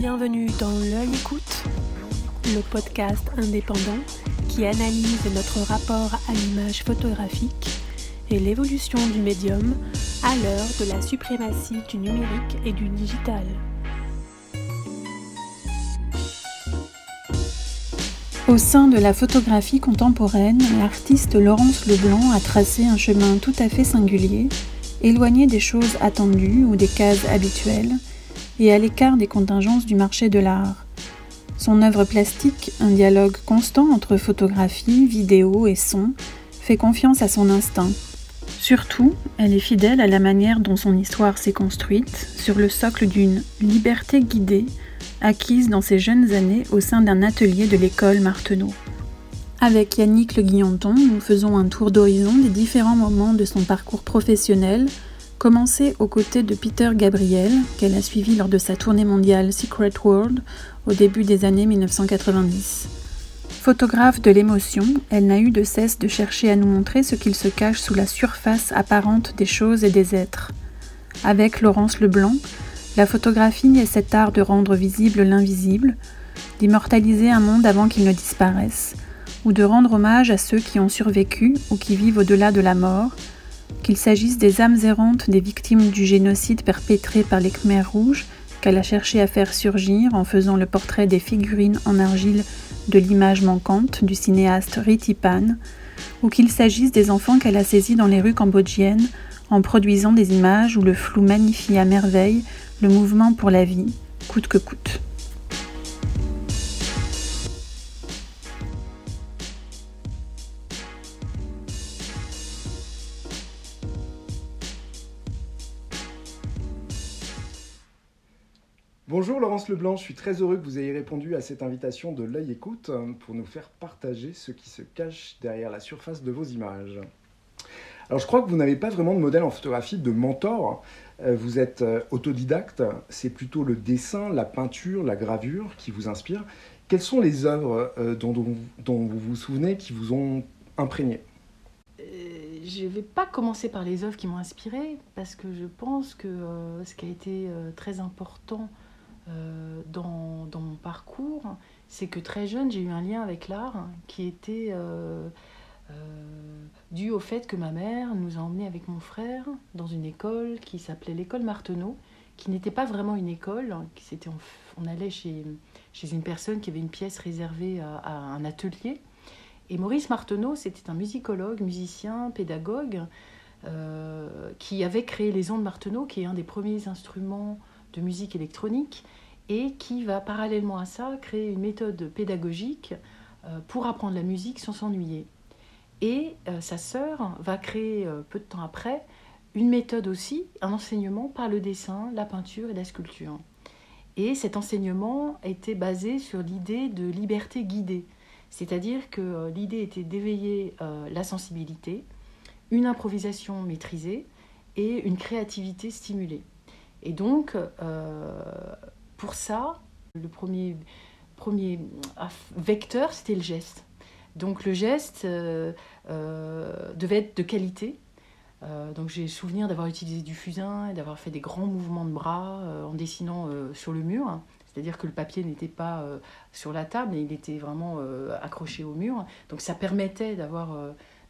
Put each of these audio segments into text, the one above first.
Bienvenue dans L'œil écoute, le podcast indépendant qui analyse notre rapport à l'image photographique et l'évolution du médium à l'heure de la suprématie du numérique et du digital. Au sein de la photographie contemporaine, l'artiste Laurence Leblanc a tracé un chemin tout à fait singulier, éloigné des choses attendues ou des cases habituelles, et à l'écart des contingences du marché de l'art. Son œuvre plastique, un dialogue constant entre photographie, vidéo et son, fait confiance à son instinct. Surtout, elle est fidèle à la manière dont son histoire s'est construite, sur le socle d'une liberté guidée acquise dans ses jeunes années au sein d'un atelier de l'école Marteneau. Avec Yannick Le Guillanton, nous faisons un tour d'horizon des différents moments de son parcours professionnel, commencé aux côtés de Peter Gabriel, qu'elle a suivi lors de sa tournée mondiale Secret World au début des années 1990. Photographe de l'émotion, elle n'a eu de cesse de chercher à nous montrer ce qu'il se cache sous la surface apparente des choses et des êtres. Avec Laurence Leblanc, la photographie est cet art de rendre visible l'invisible, d'immortaliser un monde avant qu'il ne disparaisse, ou de rendre hommage à ceux qui ont survécu ou qui vivent au-delà de la mort, qu'il s'agisse des âmes errantes des victimes du génocide perpétré par les Khmers rouges, qu'elle a cherché à faire surgir en faisant le portrait des figurines en argile de l'image manquante du cinéaste Ritipan, ou qu'il s'agisse des enfants qu'elle a saisis dans les rues cambodgiennes en produisant des images où le flou magnifie à merveille le mouvement pour la vie, coûte que coûte. Bonjour Laurence Leblanc, je suis très heureux que vous ayez répondu à cette invitation de l'œil écoute pour nous faire partager ce qui se cache derrière la surface de vos images. Alors je crois que vous n'avez pas vraiment de modèle en photographie, de mentor. Euh, vous êtes euh, autodidacte, c'est plutôt le dessin, la peinture, la gravure qui vous inspire. Quelles sont les œuvres euh, dont, vous vous souvenez qui vous ont imprégné? Je ne vais pas commencer par les œuvres qui m'ont inspiré parce que je pense que ce qui a été très important dans, dans, mon parcours, c'est que très jeune, j'ai eu un lien avec l'art qui était euh, dû au fait que ma mère nous a emmenés avec mon frère dans une école qui s'appelait l'école Marteneau, qui n'était pas vraiment une école, qui on, allait chez, une personne qui avait une pièce réservée à, un atelier. Et Maurice Marteneau, c'était un musicologue, musicien, pédagogue, euh, qui avait créé les ondes Marteneau, qui est un des premiers instruments de musique électronique, et qui va parallèlement à ça créer une méthode pédagogique euh, pour apprendre la musique sans s'ennuyer. Et euh, sa sœur va créer euh, peu de temps après une méthode aussi, un enseignement par le dessin, la peinture et la sculpture. Et cet enseignement était basé sur l'idée de liberté guidée, c'est-à-dire que l'idée était d'éveiller la sensibilité, une improvisation maîtrisée et une créativité stimulée. Et donc, pour ça, le premier, premier vecteur, c'était le geste. Donc le geste euh, euh, devait être de qualité. Euh, donc j'ai souvenir d'avoir utilisé du fusain et d'avoir fait des grands mouvements de bras en dessinant sur le mur. C'est-à-dire que le papier n'était pas sur la table, mais il était vraiment accroché au mur. Donc ça permettait d'avoir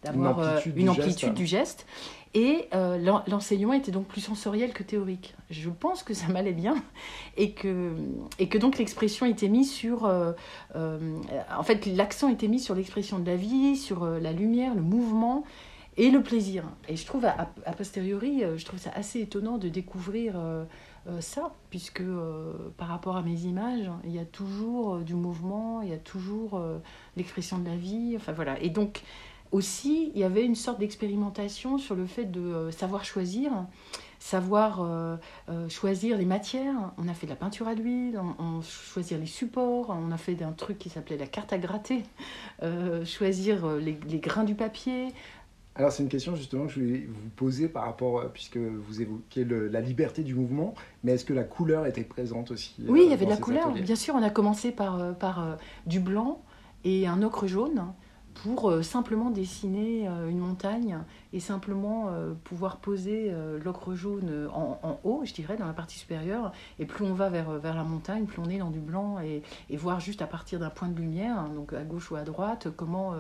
d'avoir une amplitude, du, geste. Et euh, l'enseignement était donc plus sensoriel que théorique. Je pense que ça m'allait bien et que, et que donc l'expression était mise sur... Euh, euh, en fait, l'accent était mis sur l'expression de la vie, sur la lumière, le mouvement et le plaisir. Et je trouve, a, posteriori, je trouve ça assez étonnant de découvrir ça, puisque par rapport à mes images, il y a toujours du mouvement, il y a toujours l'expression de la vie. Enfin voilà. Et donc aussi, il y avait une sorte d'expérimentation sur le fait de euh, savoir choisir, savoir euh, euh, choisir les matières. On a fait de la peinture à l'huile, on, choisir les supports, on a fait un truc qui s'appelait la carte à gratter, choisir les, grains du papier. Alors c'est une question justement que je voulais vous poser par rapport, puisque vous évoquez la liberté du mouvement, mais est-ce que la couleur était présente aussi Oui, il y avait de la couleur. Bien sûr, on a commencé par, par du blanc et un ocre jaune pour euh, simplement dessiner euh, une montagne et simplement euh, pouvoir poser l'ocre jaune en, haut, je dirais, dans la partie supérieure. Et plus on va vers, vers la montagne, plus on est dans du blanc et, et voir juste à partir d'un point de lumière, hein, donc à gauche ou à droite, comment...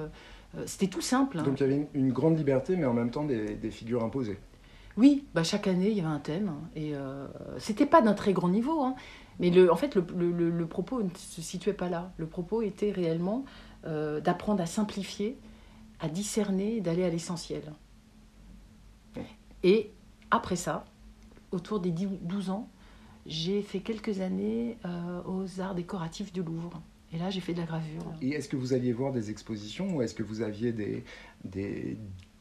C'était tout simple. Hein. Donc il y avait une, grande liberté, mais en même temps des, des figures imposées. Oui, bah chaque année il y avait un thème et c'était pas d'un très grand niveau, hein, mais le, en fait le, le, le, propos ne se situait pas là. Le propos était réellement euh, d'apprendre à simplifier, à discerner, d'aller à l'essentiel. Et après ça, autour des 12 ans, j'ai fait quelques années euh, aux arts décoratifs du Louvre. Et là, j'ai fait de la gravure. Et est-ce que vous alliez voir des expositions ou est-ce que vous aviez des, des,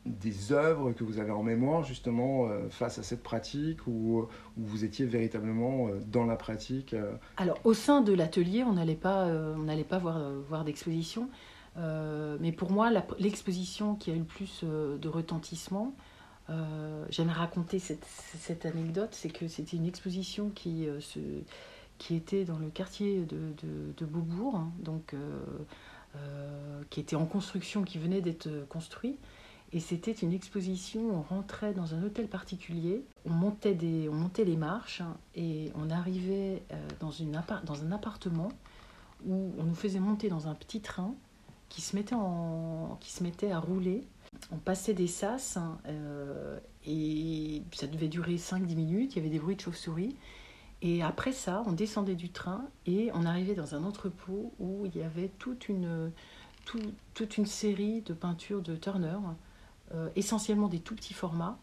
des œuvres que vous avez en mémoire justement euh, face à cette pratique ou, vous étiez véritablement euh, dans la pratique euh Alors au sein de l'atelier, on n'allait pas, pas voir, voir d'exposition. mais pour moi, l'exposition qui a eu le plus de retentissement, j'aime raconter cette, cette anecdote, c'est que c'était une exposition qui, se, qui était dans le quartier de Beaubourg, hein, donc, qui était en construction, qui venait d'être construit. Et c'était une exposition, on rentrait dans un hôtel particulier, on montait, des, on montait les marches hein, et on arrivait euh, dans, une dans un appartement où on nous faisait monter dans un petit train qui se mettait, en, qui se mettait à rouler. On passait des sas hein, euh, et ça devait durer 5-10 minutes, il y avait des bruits de chauve-souris. Et après ça, on descendait du train et on arrivait dans un entrepôt où il y avait toute une, toute une série de peintures de Turner euh, essentiellement des tout petits formats.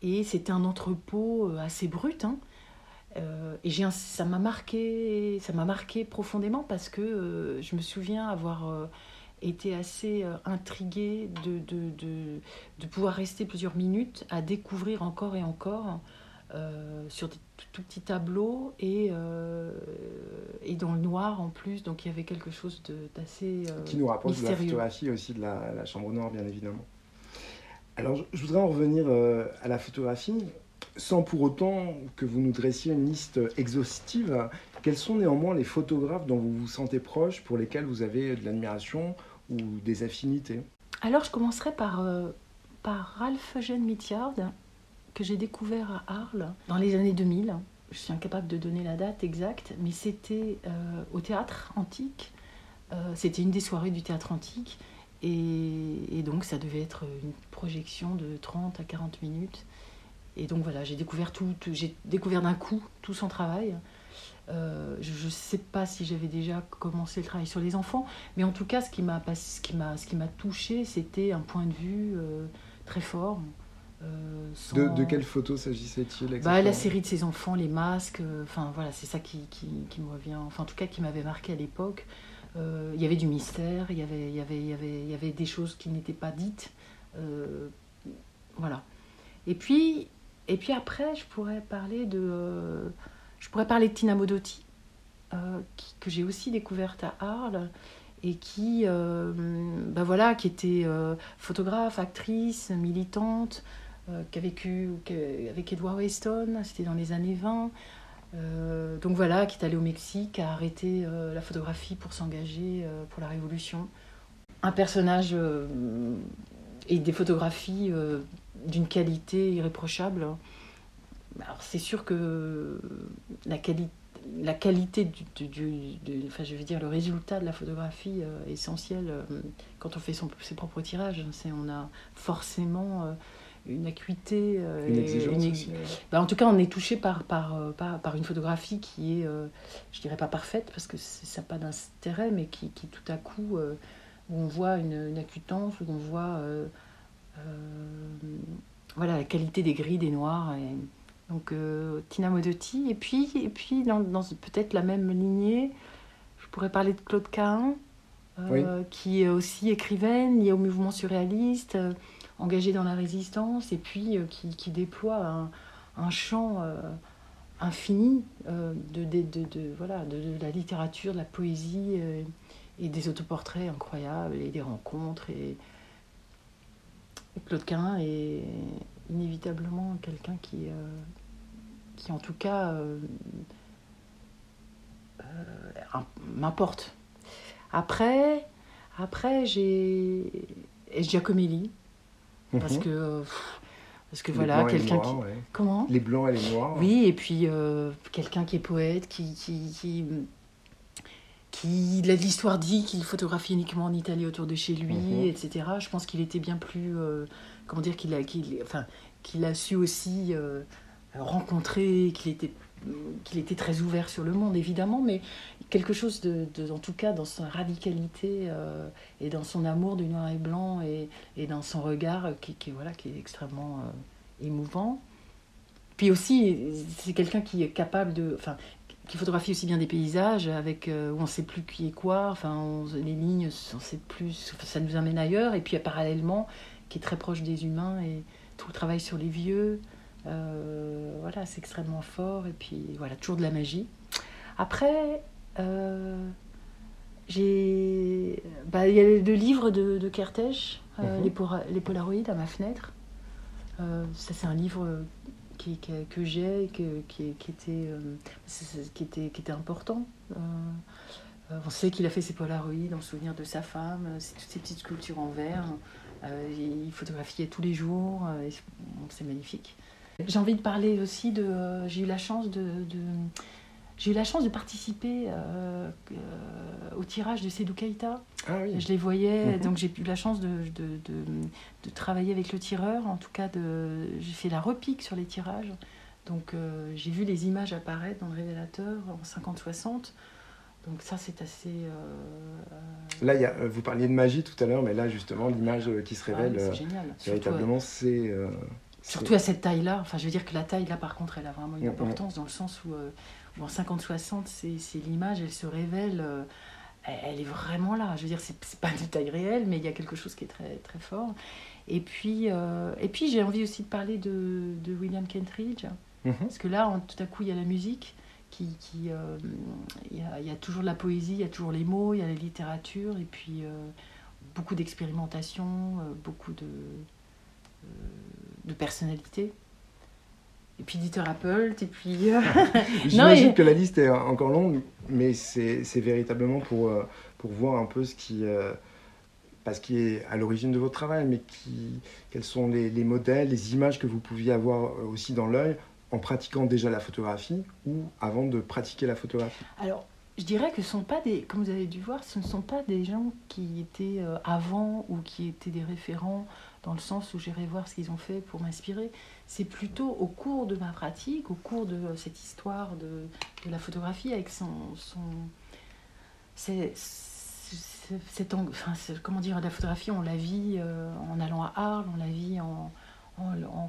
Et c'était un entrepôt euh, assez brut. Hein. Euh, et ça m'a marqué, ça m'a marqué profondément parce que je me souviens avoir été assez intriguée de, de, de, de, pouvoir rester plusieurs minutes à découvrir encore et encore sur des tout, petits tableaux et, et dans le noir en plus. Donc il y avait quelque chose d'assez Qui nous rapproche de la photographie aussi de la, la chambre noire, bien évidemment. Alors, je voudrais en revenir euh, à la photographie, sans pour autant que vous nous dressiez une liste exhaustive. Quels sont néanmoins les photographes dont vous vous sentez proche, pour lesquels vous avez de l'admiration ou des affinités? Alors, je commencerai par, euh, par Ralph Eugène Mittiard, que j'ai découvert à Arles dans les années 2000. Je suis incapable de donner la date exacte, mais c'était euh, au théâtre antique. c'était une des soirées du théâtre antique. Et, donc ça devait être une projection de 30 à 40 minutes. Et donc voilà, j'ai découvert tout, j'ai découvert d'un coup tout son travail. Euh, je ne sais pas si j'avais déjà commencé le travail sur les enfants, mais en tout cas, ce qui m'a, ce qui m'a, ce qui m'a touché, c'était un point de vue euh, très fort. Euh, de, de, quelle photo s'agissait-il bah, La série de ses enfants, les masques, enfin voilà, c'est ça qui, qui, qui, me revient, enfin en tout cas qui m'avait marqué à l'époque. Euh, il y avait du mystère, il y avait, y avait, y avait, y avait des choses qui n'étaient pas dites. Euh, voilà. Et puis, et puis après, je pourrais parler de, euh, je pourrais parler de Tina Modotti, que j'ai aussi découverte à Arles et qui, ben voilà, qui était photographe, actrice, militante, qui a vécu avec Edward Weston, c'était dans les années 20. Euh, donc voilà, qui est allé au Mexique, a arrêté euh, la photographie pour s'engager euh, pour la Révolution. Un personnage et des photographies d'une qualité irréprochable. Alors c'est sûr que la, qualité la qualité du, enfin je veux dire le résultat de la photographie est essentiel quand on fait ses propres tirages. C'est on a forcément une acuité. Euh, une. Bah, en tout cas, on est touché par, par, euh, par, par une photographie qui est, euh, je dirais pas parfaite, parce que ça n'a pas d'intérêt, mais qui, qui, tout à coup, où on voit une, une acutance, où on voit voilà, la qualité des gris, des noirs. Et, donc, Tina Modotti. Et puis, et puis dans, dans peut-être la même lignée, je pourrais parler de Claude Cahin. qui est aussi écrivaine, liée au mouvement surréaliste, engagé dans la résistance et puis euh, qui, déploie un, champ euh, infini euh, de, de, de, voilà, de, la littérature, de la poésie et des autoportraits incroyables et des rencontres. Et, Claude Quin est inévitablement quelqu'un qui, qui, en tout cas, m'importe. Après, Après, j'ai Giacomelli, parce Mhm. que, pff, parce que Les voilà, quelqu'un qui... ouais. Comment Les blancs et les noirs. Oui, et puis euh, quelqu'un qui est poète, qui, qui, qui, qui l'histoire dit qu'il photographie uniquement en Italie autour de chez lui, Mhm. etc. Je pense qu'il était bien plus, euh, comment dire, qu'il a, qu'il, enfin, qu'il a su aussi euh, rencontrer, qu'il était, qu'il était très ouvert sur le monde, évidemment, mais quelque chose de, en tout cas, dans sa radicalité euh, et dans son amour du noir et blanc et, et dans son regard qui, qui, voilà, qui est extrêmement euh, émouvant. Puis aussi, c'est quelqu'un qui est capable de, enfin, qui photographie aussi bien des paysages avec euh, où on ne sait plus qui est quoi, enfin, on- les lignes, on sait plus, ça nous amène ailleurs. Et puis parallèlement, qui est très proche des humains et tout le travail sur les vieux, voilà, c'est extrêmement fort. Et puis voilà, toujours de la magie. Après, euh, j'ai, bah, il y a le livre de, de Kertész, euh, Mhm. les, les Polaroïdes à ma fenêtre. Euh, ça, c'est un livre qui, qui- que j'ai, qui, qui était, euh, qui, était, qui était important. Euh, euh, on sait qu'il a fait ses Polaroïdes en souvenir de sa femme, euh, c'est toutes ces petites sculptures en verre. Euh, il photographiait tous les jours, euh, c'est magnifique. J'ai envie de parler aussi de. euh, j'ai eu la chance de. de- j'ai eu la chance de participer euh, euh, au tirage de Sedou Keita. Ah oui. Je les voyais, Mhm. donc j'ai eu la chance de, de, de, travailler avec le tireur. En tout cas, j'ai fait la repique sur les tirages. Donc euh, j'ai vu les images apparaître dans le révélateur en 50-60. Donc ça, c'est assez... euh, Là, y a, vous parliez de magie tout à l'heure, mais là, justement, l'image qui se ah révèle, euh, c'est génial. Véritablement, c'est. Surtout à cette taille-là. Enfin, je veux dire que la taille, là, par contre, elle a vraiment une Mhm. importance dans le sens où, euh, où en 50-60, c'est l'image, elle se révèle, euh, elle, est vraiment là. Je veux dire, c'est pas une taille réelle, mais il y a quelque chose qui est très, très fort. Et puis, euh, et puis j'ai envie aussi de parler de, de William Kentridge, Mhm. parce que là, en- tout à coup, il y a la musique. Qui, qui, il, y a, il y a toujours de la poésie, il y a toujours les mots, il y a la littérature, et puis beaucoup d'expérimentation, beaucoup de, de personnalité. Et puis Dieter Appelt, et puis... euh, J'imagine et- que la liste est encore longue, mais c'est véritablement pour, euh, pour voir un peu ce qui, euh, ce qui est à l'origine de votre travail, mais qui, quels sont les, les modèles, les images que vous pouviez avoir euh, aussi dans l'œil en pratiquant déjà la photographie ou avant de pratiquer la photographie. Alors, je dirais que ce sont pas des, comme vous avez dû voir, ce ne sont pas des gens qui étaient avant ou qui étaient des référents dans le sens où j'irai voir ce qu'ils ont fait pour m'inspirer. C'est plutôt au cours de ma pratique, au cours de cette histoire de, la photographie avec son, comment dire, la photographie, on la vit euh, en allant à Arles, on la vit en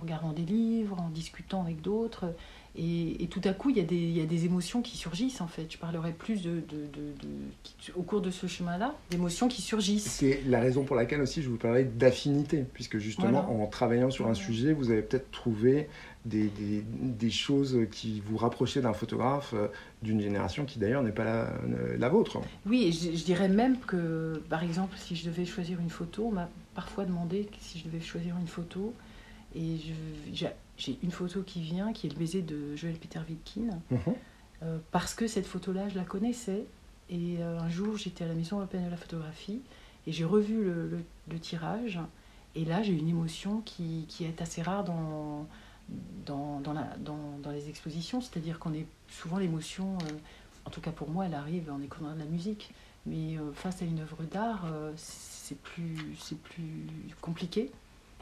regardant des livres, en discutant avec d'autres. Et, et tout à coup, il y, a des, il y a des émotions qui surgissent, en fait. Je parlerai plus de, de- de- de- qui- au cours de ce chemin-là, d'émotions qui surgissent. C'est la raison pour laquelle aussi je vous parlais d'affinité, puisque justement Voilà. en travaillant sur un Voilà. sujet, vous avez peut-être trouvé des, des- des choses qui vous rapprochaient d'un photographe euh, d'une génération qui d'ailleurs n'est pas la, la vôtre. Oui, et je, je dirais même que, par exemple, si je devais choisir une photo, on m'a parfois demandé si je devais choisir une photo. Et j'ai une photo qui vient, qui est le baiser de Joël Peter Wittkin. Mhm. Euh, parce que cette photo-là, je la connaissais. Et euh, un jour, j'étais à la Maison européenne de la photographie et j'ai revu le, le- le tirage. Et là, j'ai une émotion qui, qui est assez rare dans, dans, dans, la, dans, dans les expositions. C'est-à-dire qu'on est souvent l'émotion, euh, en tout cas pour moi, elle arrive en écoutant de la musique. Mais euh, face à une œuvre d'art, c'est plus, c'est plus compliqué.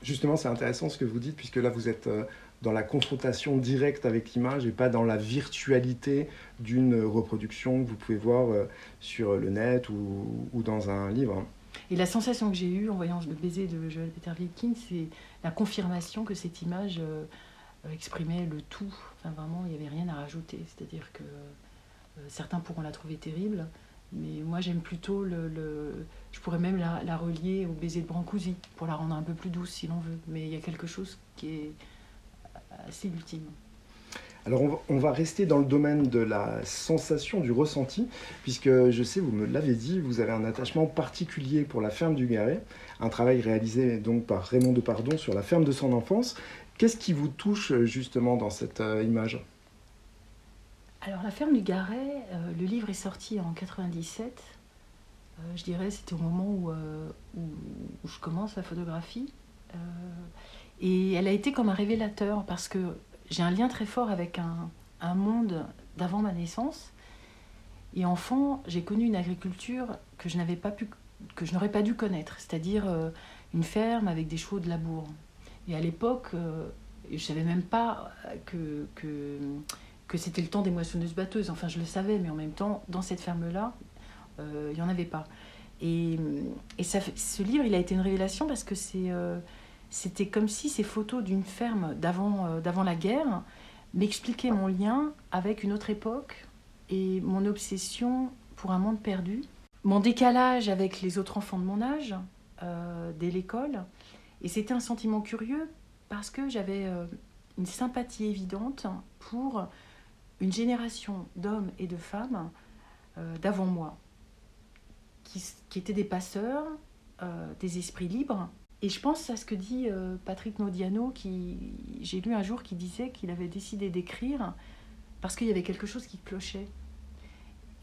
Justement, c'est intéressant ce que vous dites, puisque là, vous êtes euh, dans la confrontation directe avec l'image et pas dans la virtualité d'une reproduction que vous pouvez voir euh, sur le net ou, dans un livre. Et la sensation que j'ai eue en voyant le baiser de Joël Peter Wittkin, c'est la confirmation que cette image euh, exprimait le tout. Enfin, vraiment, il n'y avait rien à rajouter. C'est-à-dire que certains pourront la trouver terrible, mais moi, j'aime plutôt le, le- Je pourrais même la, la relier au baiser de Brancusi pour la rendre un peu plus douce si l'on veut. Mais il y a quelque chose qui est assez ultime. Alors on va, on va rester dans le domaine de la sensation, du ressenti, puisque je sais, vous me l'avez dit, vous avez un attachement particulier pour la ferme du Garret, un travail réalisé donc par Raymond Depardon sur la ferme de son enfance. Qu'est-ce qui vous touche justement dans cette euh, image? Alors, La ferme du Garret, euh, le livre est sorti en 97. je dirais, c'était au moment où, où, je commence la photographie. et elle a été comme un révélateur parce que j'ai un lien très fort avec un, monde d'avant ma naissance. Et enfant, j'ai connu une agriculture que je n'avais pas pu, que je n'aurais pas dû connaître, c'est-à-dire une ferme avec des chevaux de labour. Et à l'époque, je ne savais même pas que, que c'était le temps des moissonneuses batteuses. Enfin, je le savais, mais en même temps, dans cette ferme-là, euh, il n'y en avait pas. Et, et ça, ce livre, il a été une révélation parce que c'est, euh, c'était comme si ces photos d'une ferme d'avant, euh, d'avant la guerre m'expliquaient mon lien avec une autre époque et mon obsession pour un monde perdu, mon décalage avec les autres enfants de mon âge dès l'école. Et c'était un sentiment curieux parce que j'avais une sympathie évidente pour une génération d'hommes et de femmes euh, d'avant moi, qui, étaient des passeurs, euh, des esprits libres. Et je pense à ce que dit euh, Patrick Modiano, qui j'ai lu un jour qui disait qu'il avait décidé d'écrire parce qu'il y avait quelque chose qui clochait.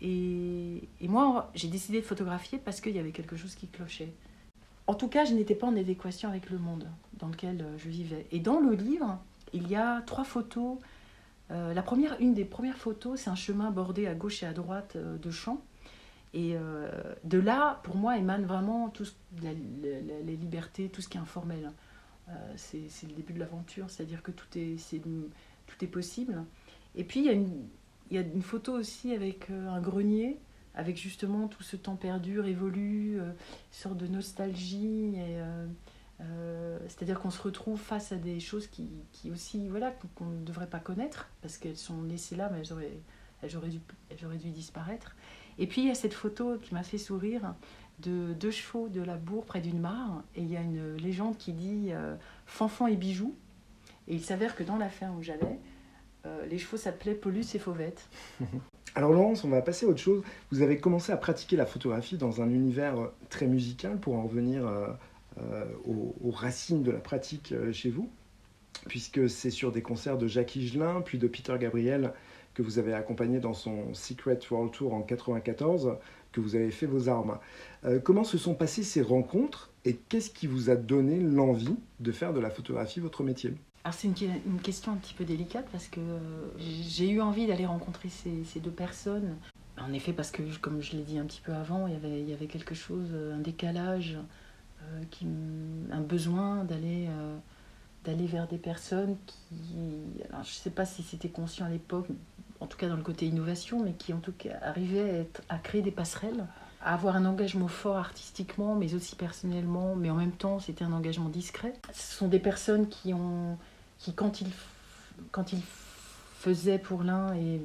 Et, et moi, j'ai décidé de photographier parce qu'il y avait quelque chose qui clochait. En tout cas, je n'étais pas en adéquation avec le monde dans lequel je vivais. Et dans le livre, il y a trois photos la première, une des premières photos, c'est un chemin bordé à gauche et à droite euh, de champs. Et euh, de là, pour moi, émane vraiment tout les libertés, tout ce qui est informel. c'est le début de l'aventure, c'est-à-dire que tout est, possible. Et puis, il y, a une, il y a une photo aussi avec un grenier, avec justement tout ce temps perdu, révolu, une sorte de nostalgie. Et, euh, c'est-à-dire qu'on se retrouve face à des choses qui, qui aussi, voilà, qu'on ne devrait pas connaître, parce qu'elles sont laissées là, mais elles auraient, elles auraient, dû, elles auraient dû disparaître. Et puis il y a cette photo qui m'a fait sourire de deux chevaux de la bourre près d'une mare, et il y a une légende qui dit euh, Fanfan et Bijoux. Et il s'avère que dans la ferme où j'allais, euh, les chevaux s'appelaient Paulus et Fauvette. Alors Laurence, on va passer à autre chose. Vous avez commencé à pratiquer la photographie dans un univers très musical pour en revenir euh, aux, racines de la pratique euh, chez vous, puisque c'est sur des concerts de Jacques Higelin, puis de Peter Gabriel, que vous avez accompagné dans son Secret World Tour en 94, que vous avez fait vos armes. Euh, comment se sont passées ces rencontres et qu'est-ce qui vous a donné l'envie de faire de la photographie votre métier? Alors c'est une, question un petit peu délicate parce que j'ai eu envie d'aller rencontrer ces, deux personnes. En effet, parce que comme je l'ai dit un petit peu avant, il y avait, quelque chose, un décalage qui, un besoin d'aller euh, d'aller vers des personnes qui, alors je ne sais pas si c'était conscient à l'époque, en tout cas dans le côté innovation, mais qui en tout cas arrivaient à, créer des passerelles, à avoir un engagement fort artistiquement, mais aussi personnellement, mais en même temps c'était un engagement discret. Ce sont des personnes qui ont, qui quand ils, quand ils faisaient pour l'un euh,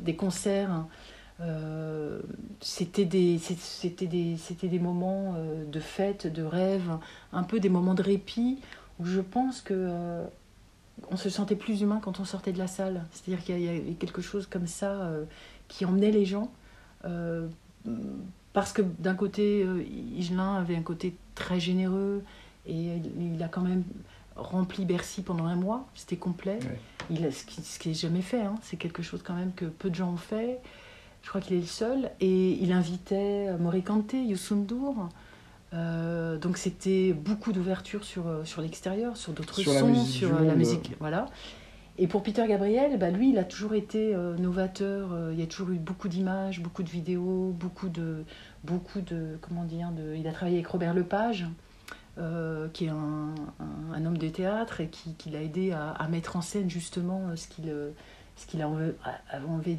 des concerts euh, c'était des, c'était des, des moments euh, de fête, de rêve, un peu des moments de répit où je pense que euh, on se sentait plus humain quand on sortait de la salle. C'est-à-dire qu'il y avait quelque chose comme ça qui emmenait les gens. parce que d'un côté, Igelin avait un côté très généreux et il a quand même rempli Bercy pendant un mois. C'était complet. Il ce qui, ce qui est jamais fait. Hein. C'est quelque chose quand même que peu de gens ont fait. Je crois qu'il est le seul. Et il invitait Morikante, Youssou euh, donc c'était beaucoup d'ouverture sur, euh, sur l'extérieur, sur d'autres sons, sur euh, la musique. Voilà. Et pour Peter Gabriel, bah lui, il a toujours été novateur. il y a toujours eu beaucoup d'images, beaucoup de vidéos, beaucoup de, beaucoup de, comment dire, de, il a travaillé avec Robert Lepage, qui est un, un, homme de théâtre et qui, qui l'a aidé à, à, mettre en scène justement ce qu'il ce qu'il a envie,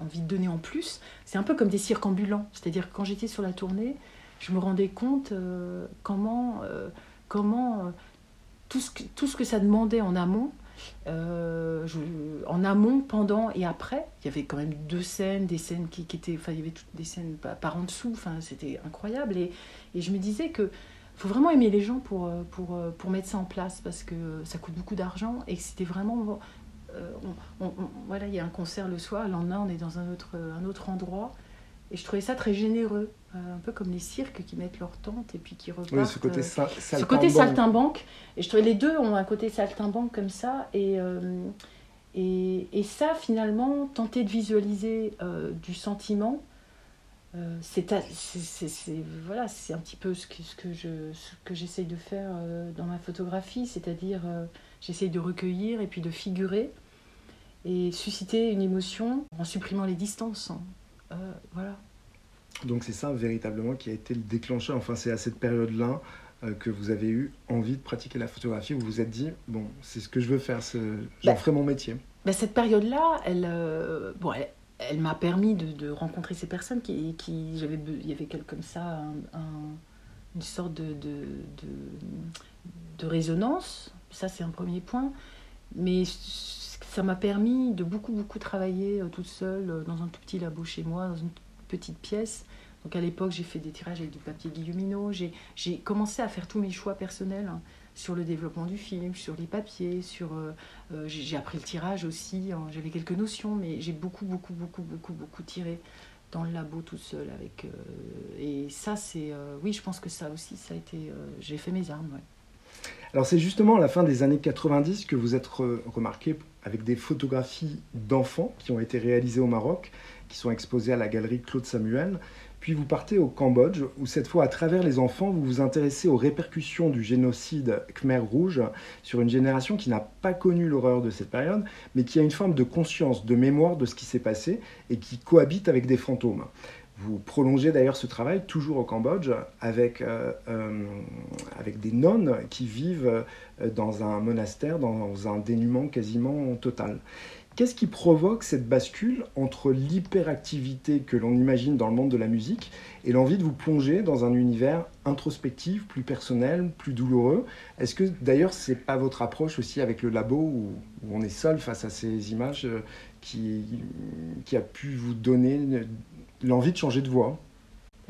envie, de donner en plus, c'est un peu comme des cirques ambulants. C'est-à-dire quand j'étais sur la tournée, je me rendais compte euh, comment, euh, comment euh, tout, ce que, tout ce ça demandait en amont, en amont, pendant et après, il y avait quand même deux scènes, des scènes qui, étaient, enfin il y avait toutes des scènes par, en dessous, c'était incroyable. Et, et, je me disais que faut vraiment aimer les gens pour, pour, pour mettre ça en place parce que ça coûte beaucoup d'argent et c'était vraiment euh, voilà, il y a un concert le soir, le lendemain on est dans un autre, un autre endroit. Et je trouvais ça très généreux, euh, un peu comme les cirques qui mettent leur tente et puis qui repartent. Oui, ce côté, euh, ce côté saltimbanque. Et je trouvais les deux ont un côté saltimbanque comme ça. Et, et, et, ça, finalement, tenter de visualiser du sentiment, c'est voilà, c'est un petit peu ce que, ce que je ce que j'essaye de faire dans ma photographie, c'est-à-dire j'essaye de recueillir et puis de figurer et susciter une émotion en supprimant les distances. Hein. voilà. Donc c'est ça véritablement qui a été le déclencheur. Enfin, c'est à cette période-là que vous avez eu envie de pratiquer la photographie, où vous vous êtes dit bon, c'est ce que je veux faire, j'en bah, ferai mon métier. Bah, cette période-là, elle, bon, elle, elle m'a permis de, rencontrer ces personnes qui, qui j'avais il y avait comme ça une sorte de, de, résonance ça c'est un premier point mais ça m'a permis de beaucoup beaucoup travailler euh, toute seule euh, dans un tout petit labo chez moi dans une petite pièce donc à l'époque j'ai fait des tirages avec du papier guilleminot j'ai commencé à faire tous mes choix personnels hein sur le développement du film, sur les papiers, sur euh, j'ai appris le tirage aussi, hein. j'avais quelques notions, mais j'ai beaucoup, beaucoup, beaucoup, beaucoup, beaucoup tiré dans le labo tout seul avec et ça c'est oui je pense que ça aussi ça a été j'ai fait mes armes ouais. Alors c'est justement à la fin des années 90 que vous êtes remarqué avec des photographies d'enfants qui ont été réalisées au Maroc, qui sont exposées à la galerie Claude Samuel. Puis vous partez au Cambodge, où cette fois, à travers les enfants, vous vous intéressez aux répercussions du génocide Khmer Rouge sur une génération qui n'a pas connu l'horreur de cette période, mais qui a une forme de conscience, de mémoire de ce qui s'est passé et qui cohabite avec des fantômes. Vous prolongez d'ailleurs ce travail toujours au Cambodge avec, euh, euh, avec des nonnes qui vivent euh, dans un monastère, dans un dénuement quasiment total. Qu'est-ce qui provoque cette bascule entre l'hyperactivité que l'on imagine dans le monde de la musique et l'envie de vous plonger dans un univers introspectif, plus personnel, plus douloureux? Est-ce que d'ailleurs c'est pas votre approche aussi avec le labo où, on est seul face à ces images qui, qui a pu vous donner l'envie de changer de voix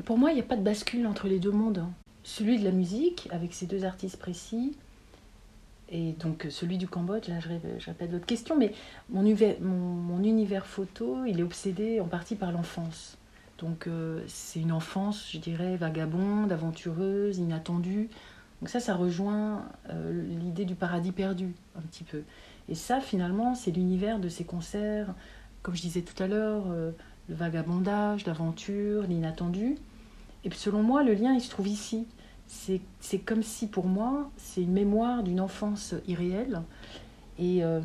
Pour moi, il n'y a pas de bascule entre les deux mondes. Celui de la musique, avec ces deux artistes précis, et donc celui du Cambodge, là je, répète votre question, mais mon univers, photo, il est obsédé en partie par l'enfance. Donc euh, c'est une enfance, je dirais, vagabonde, aventureuse, inattendue. Donc ça, ça rejoint euh, l'idée du paradis perdu, un petit peu. Et ça, finalement, c'est l'univers de ces concerts, comme je disais tout à l'heure, euh, le vagabondage, l'aventure, l'inattendu. Et selon moi, le lien, il se trouve ici c'est comme si pour moi, c'est une mémoire d'une enfance irréelle et euh,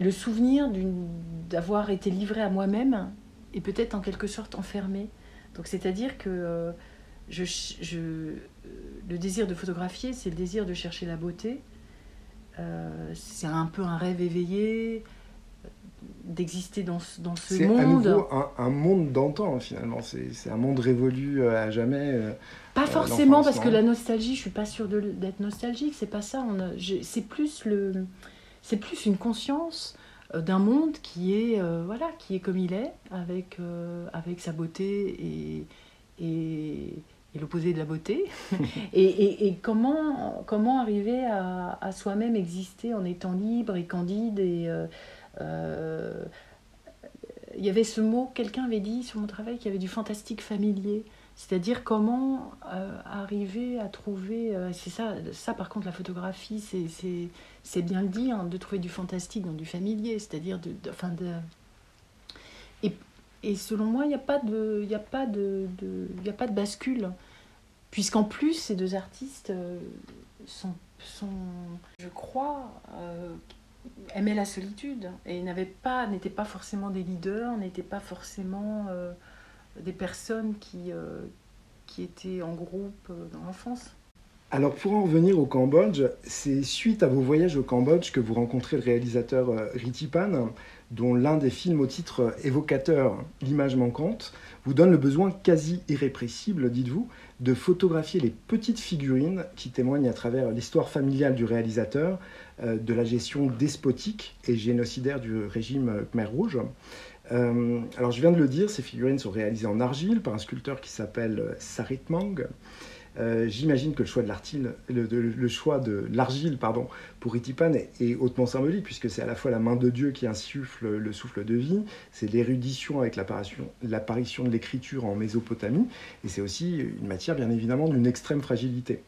le souvenir d'avoir été livré à moi-même et peut-être en quelque sorte enfermé. Donc c'est-à-dire que euh, je, je, le désir de photographier, c'est le désir de chercher la beauté. Euh, c'est un peu un rêve éveillé, d'exister dans, dans ce monde. C'est à nouveau un, monde d'antan finalement, c'est un monde révolu euh, à jamais. Euh, pas euh, forcément parce que la nostalgie, je suis pas sûre d'être nostalgique, c'est pas ça. C'est plus le, c'est plus une conscience d'un monde qui est voilà qui est comme il est avec avec sa beauté et, et, l'opposé de la beauté et, et, comment comment arriver à, à soi-même exister en étant libre et candide et euh, il y avait ce mot, quelqu'un avait dit sur mon travail qu'il y avait du fantastique familier. C'est-à-dire comment euh, arriver à trouver, euh, c'est ça, ça par contre la photographie, c'est bien le dire, hein, de trouver du fantastique dans du familier, c'est-à-dire de, de, et, et, selon moi, il n'y a pas de, il a pas de, de a pas de bascule, puisqu'en plus ces deux artistes sont, sont, je crois, aimaient la solitude et n'avaient pas, n'étaient pas forcément des leaders, n'étaient pas forcément euh, des personnes qui, euh, qui étaient en groupe euh, dans l'enfance. Alors pour en revenir au Cambodge, c'est suite à vos voyages au Cambodge que vous rencontrez le réalisateur Ritipan, dont l'un des films au titre évocateur, L'image manquante, vous donne le besoin quasi irrépressible, dites-vous, de photographier les petites figurines qui témoignent à travers l'histoire familiale du réalisateur de la gestion despotique et génocidaire du régime Khmer Rouge. Euh, alors je viens de le dire, ces figurines sont réalisées en argile par un sculpteur qui s'appelle Sarit Mang. Euh, j'imagine que le choix de l'argile, le, pardon, pour Itipan est, hautement symbolique puisque c'est à la fois la main de Dieu qui insuffle le souffle de vie, c'est l'érudition avec l'apparition de l'écriture en Mésopotamie, et c'est aussi une matière bien évidemment d'une extrême fragilité.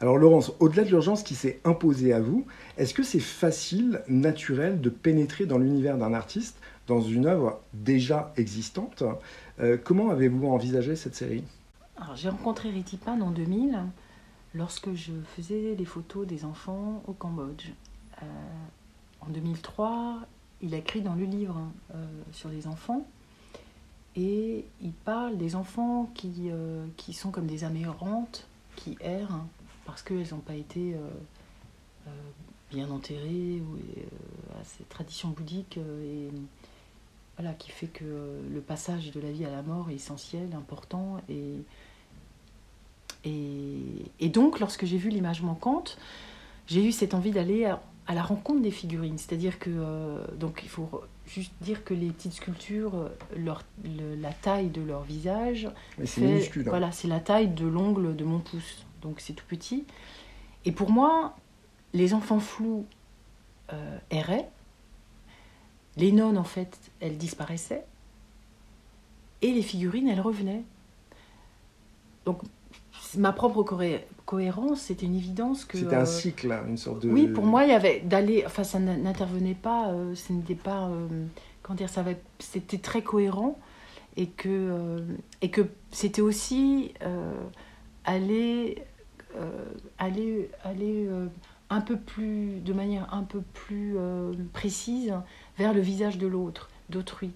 Alors Laurence, au-delà de l'urgence qui s'est imposée à vous, est-ce que c'est facile, naturel de pénétrer dans l'univers d'un artiste dans une œuvre déjà existante? Comment avez-vous envisagé cette série? J'ai rencontré Ritipan en 2000 lorsque je faisais les photos des enfants au Cambodge. en 2003, il a écrit dans le livre sur les enfants et il parle des enfants qui, qui sont comme des âmes errantes, qui errent parce qu'elles n'ont pas été bien enterré ou euh, à cette tradition bouddhique euh, et voilà qui fait que le passage de la vie à la mort est essentiel, important et et, donc lorsque j'ai vu l'image manquante, j'ai eu cette envie d'aller à, la rencontre des figurines, c'est-à-dire que euh, donc il faut juste dire que les petites sculptures, leur, la taille de leur visage, c'est hein. voilà, c'est la taille de l'ongle de mon pouce, donc c'est tout petit. Et pour moi, les enfants flous euh, erraient, les nonnes, en fait, elles disparaissaient, et les figurines, elles revenaient. Donc, ma propre cohérence, c'était une évidence que... C'était un euh, cycle, hein, une sorte de... Oui, pour moi, il y avait d'aller... Enfin, ça n'intervenait pas, euh, ce n'était pas... comment dire, ça c'était très cohérent, et que, et que c'était aussi aller... aller, aller un peu plus, de manière un peu plus euh, précise vers le visage de l'autre, d'autrui.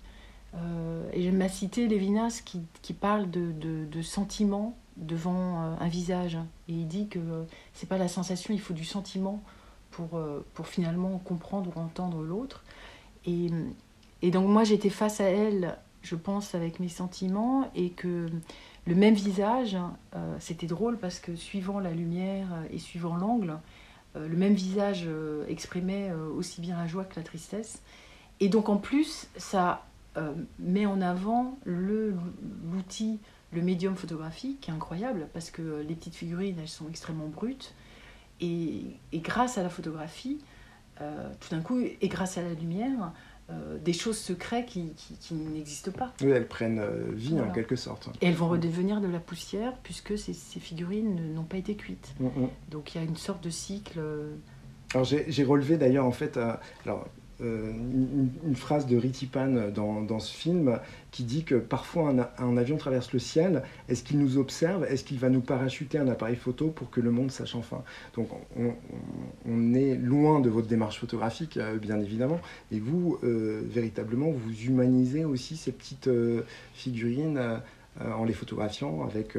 Euh, et j'aime cité Lévinas qui, qui parle de, de, sentiment devant euh, un visage. Et il dit que c'est pas la sensation, il faut du sentiment pour, pour finalement comprendre ou entendre l'autre. Et, et donc moi j'étais face à elle, je pense, avec mes sentiments, et que le même visage, c'était drôle parce que suivant la lumière et suivant l'angle, euh, le même visage euh, exprimait euh, aussi bien la joie que la tristesse. Et donc en plus, ça met en avant l'outil, le, médium photographique qui est incroyable parce que les petites figurines, elles sont extrêmement brutes. Et, grâce à la photographie, tout d'un coup, et grâce à la lumière, euh, des choses secrètes qui, qui, n'existent pas. Oui, elles prennent euh, vie en quelque sorte. Et elles vont redevenir de la poussière puisque ces, ces figurines n'ont pas été cuites. Mm, mm. Donc il y a une sorte de cycle. Euh, alors j'ai relevé d'ailleurs en fait, alors euh, une, phrase de Ritipan dans, dans, ce film qui dit que parfois un, avion traverse le ciel, est-ce qu'il nous observe Est-ce qu'il va nous parachuter un appareil photo pour que le monde sache enfin? Donc on, est loin de votre démarche photographique, euh, bien évidemment, et vous, euh, véritablement, vous humanisez aussi ces petites figurines en les photographiant avec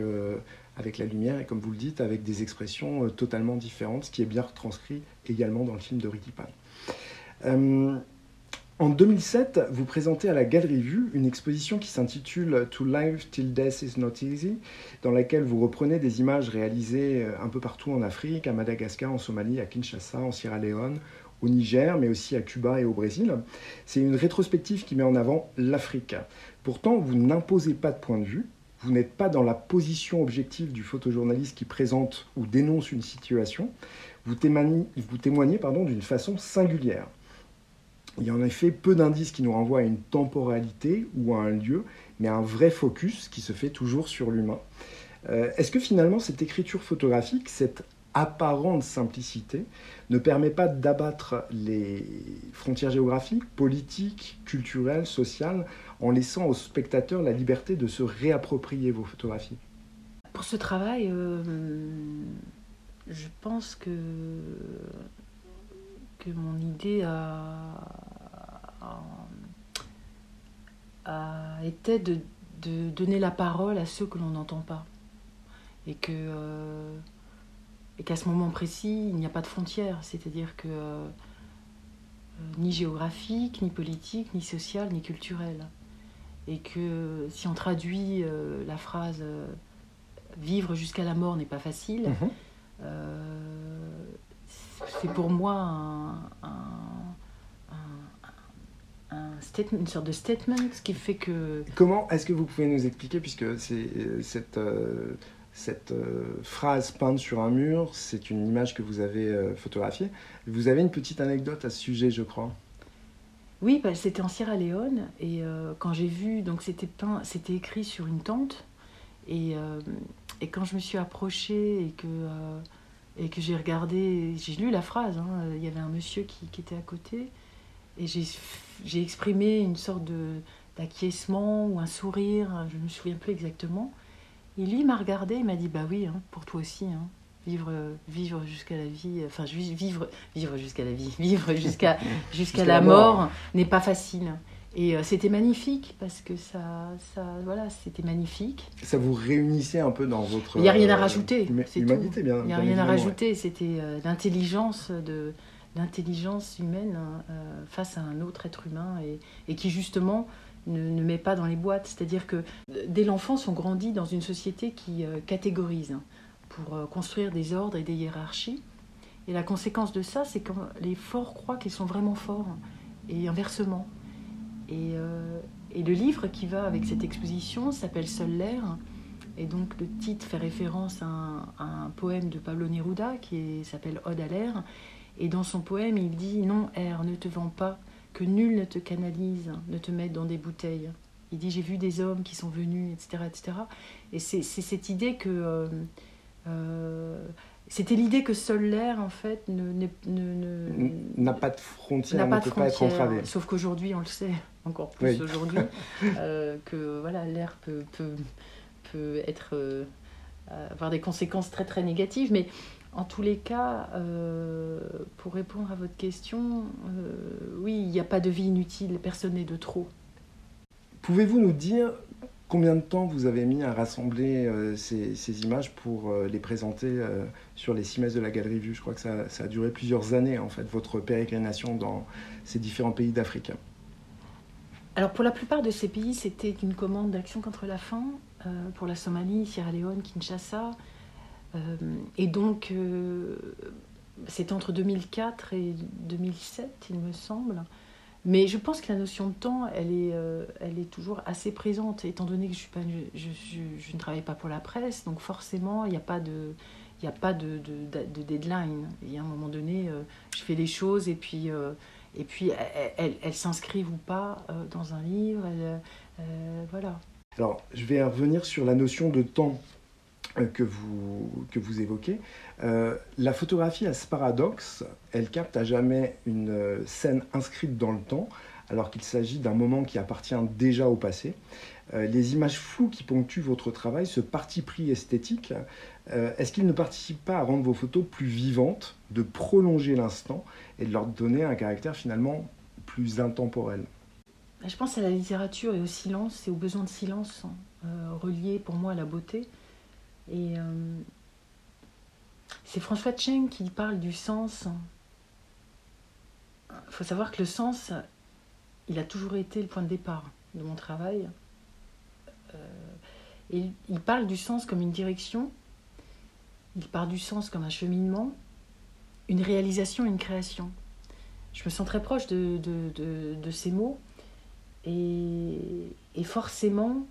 avec la lumière et comme vous le dites, avec des expressions totalement différentes, ce qui est bien retranscrit également dans le film de Ritipan. Euh, en 2007, vous présentez à la Galerie Vue une exposition qui s'intitule To Live Till Death is Not Easy, dans laquelle vous reprenez des images réalisées euh, un peu partout en Afrique, à Madagascar, en Somalie, à Kinshasa, en Sierra Leone, au Niger, mais aussi à Cuba et au Brésil. C'est une rétrospective qui met en avant l'Afrique. Pourtant, vous n'imposez pas de point de vue, vous n'êtes pas dans la position objective du photojournaliste qui présente ou dénonce une situation, vous témoignez, vous témoignez pardon, d'une façon singulière. Il y a en effet peu d'indices qui nous renvoient à une temporalité ou à un lieu, mais à un vrai focus qui se fait toujours sur l'humain. Euh, est-ce que finalement cette écriture photographique, cette apparente simplicité, ne permet pas d'abattre les frontières géographiques, politiques, culturelles, sociales, en laissant aux spectateurs la liberté de se réapproprier vos photographies? Pour ce travail, euh, je pense que que mon idée a, été de, donner la parole à ceux que l'on n'entend pas. Et que euh, et qu'à ce moment précis, il n'y a pas de frontières, c'est-à-dire que euh, ni géographique, ni politique, ni sociale, ni culturelle. Et que si on traduit euh, la phrase vivre jusqu'à la mort n'est pas facile, mhm c'est pour moi un, statement, une sorte de statement, ce qui fait que... Comment est-ce que vous pouvez nous expliquer, puisque c'est euh, cette, euh, cette euh, phrase peinte sur un mur, c'est une image que vous avez photographiée. Vous avez une petite anecdote à ce sujet, je crois. Oui, bah, c'était en Sierra Leone, et quand j'ai vu, donc c'était peint, c'était écrit sur une tente, et, et quand je me suis approchée et que et que j'ai regardé, j'ai lu la phrase, hein. il y avait un monsieur qui, qui était à côté, et j'ai exprimé une sorte d'acquiescement ou un sourire, je ne me souviens plus exactement. Et lui m'a regardé et m'a dit Bah oui, hein, pour toi aussi. Hein. vivre, vivre jusqu'à la vie, enfin vivre, vivre jusqu'à la vie, vivre jusqu'à jusqu'à la, mort, n'est pas facile. Et euh, c'était magnifique parce que ça, ça voilà, c'était magnifique. Ça vous réunissait un peu dans votre. Il n'y a rien à euh, rajouter. humanité, bien. Il n'y a rien à rajouter. C'était euh, l'intelligence de l'intelligence humaine hein, face à un autre être humain et, et qui justement ne, met pas dans les boîtes. C'est-à-dire que dès l'enfance, on grandit dans une société qui catégorise hein, pour construire des ordres et des hiérarchies. Et la conséquence de ça, c'est que les forts croient qu'ils sont vraiment forts et inversement. Euh, et, le livre qui va avec cette exposition s'appelle Seul l'air. Et donc le titre fait référence à un, poème de Pablo Neruda qui s'appelle Ode à l'air. Et dans son poème, il dit Non, air, ne te vends pas, que nul ne te canalise, ne te mette dans des bouteilles. Il dit J'ai vu des hommes qui sont venus, etc. etc. Et c'est cette idée que. Euh, euh, c'était l'idée que seul l'air, en fait, n'a pas de frontières, ne peut pas être entravé. Sauf qu'aujourd'hui, on le sait, encore plus aujourd'hui, euh, que voilà, l'air peut, peut, peut être, euh, avoir des conséquences très très négatives. Mais en tous les cas, euh, pour répondre à votre question, oui, il n'y a pas de vie inutile, personne n'est de trop. Pouvez-vous nous dire Combien de temps vous avez mis à rassembler euh, ces, images pour euh, les présenter euh, sur les six de la Galerie Vue? Je crois que ça, a duré plusieurs années, en fait, votre pérégrination dans ces différents pays d'Afrique. Alors, pour la plupart de ces pays, c'était une commande d'action contre la faim. pour la Somalie, Sierra Leone, Kinshasa. et donc, c'est entre 2004 et 2007, il me semble. Mais je pense que la notion de temps, elle est, euh, elle est toujours assez présente, étant donné que je, ne travaille pas pour la presse, donc forcément, il n'y a pas de... Il a pas de, de, de, deadline. Y a un moment donné, euh, je fais les choses et puis, euh, et puis elles, elles, s'inscrivent ou pas dans un livre. voilà. Alors, je vais revenir sur la notion de temps que vous, que vous évoquez. Euh, la photographie a ce paradoxe, elle capte à jamais une euh, scène inscrite dans le temps, alors qu'il s'agit d'un moment qui appartient déjà au passé. Euh, les images floues qui ponctuent votre travail, ce parti pris esthétique, est-ce qu'il ne participe pas à rendre vos photos plus vivantes, de prolonger l'instant et de leur donner un caractère finalement plus intemporel? Je pense à la littérature et au silence et au besoin de silence relié pour moi à la beauté. Et c'est François Cheng qui parle du sens. Il faut savoir que le sens, il a toujours été le point de départ de mon travail. Euh, il parle du sens comme une direction, il parle du sens comme un cheminement, une réalisation, une création. Je me sens très proche de, ces mots. Et, forcément,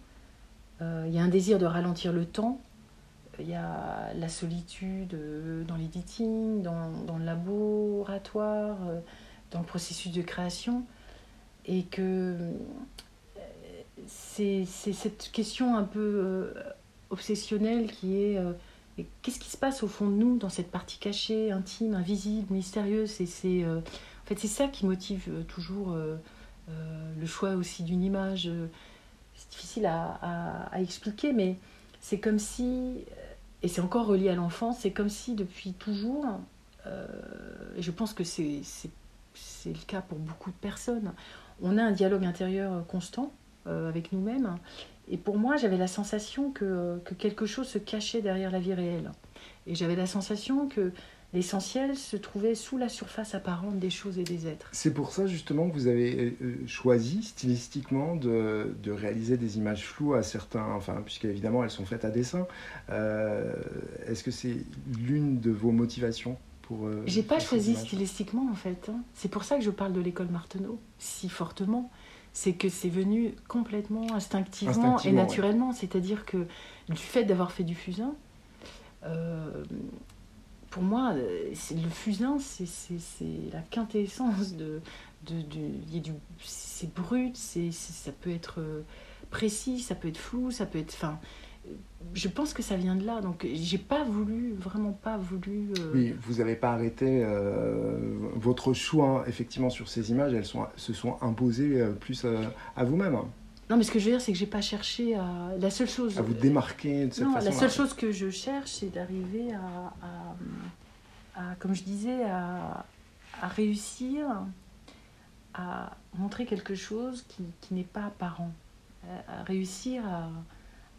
euh, il y a un désir de ralentir le temps, il y a la solitude euh, dans l'editing, dans, dans, le laboratoire, euh, dans le processus de création, et que euh, c'est cette question un peu obsessionnelle qui est qu'est-ce qui se passe au fond de nous dans cette partie cachée, intime, invisible, mystérieuse? C'est en fait c'est ça qui motive toujours le choix aussi d'une image. C'est difficile à, à, expliquer, mais c'est comme si et c'est encore relié à l'enfance, c'est comme si depuis toujours, euh, et je pense que c'est le cas pour beaucoup de personnes, on a un dialogue intérieur constant euh, avec nous-mêmes. Et pour moi, j'avais la sensation que, que, quelque chose se cachait derrière la vie réelle. Et j'avais la sensation que L'essentiel se trouvait sous la surface apparente des choses et des êtres. C'est pour ça justement que vous avez euh, choisi stylistiquement de, de réaliser des images floues à certains, enfin puisqu'évidemment elles sont faites à dessin. Euh, est-ce que c'est l'une de vos motivations pour... Euh, J'ai pas choisi stylistiquement en fait. Hein. C'est pour ça que je parle de l'école Marteneau si fortement. C'est que c'est venu complètement instinctivement, et naturellement. C'est-à-dire que du fait d'avoir fait du fusain, pour moi, euh, le fusain, c'est la quintessence de. de, c'est brut, ça peut être euh, précis, ça peut être flou, ça peut être. Enfin, je pense que ça vient de là. Donc, j'ai pas voulu, vraiment pas voulu. Euh, oui, vous n'avez pas arrêté votre choix, effectivement, sur ces images, elles sont, se sont imposées plus à, vous-même. Non, mais ce que je veux dire, c'est que j'ai pas cherché à. La seule chose. À vous démarquer de cette non, façon la seule chose que je cherche, c'est d'arriver à, à- à- comme je disais, à, à réussir à montrer quelque chose qui, qui n'est pas apparent. À, à réussir à,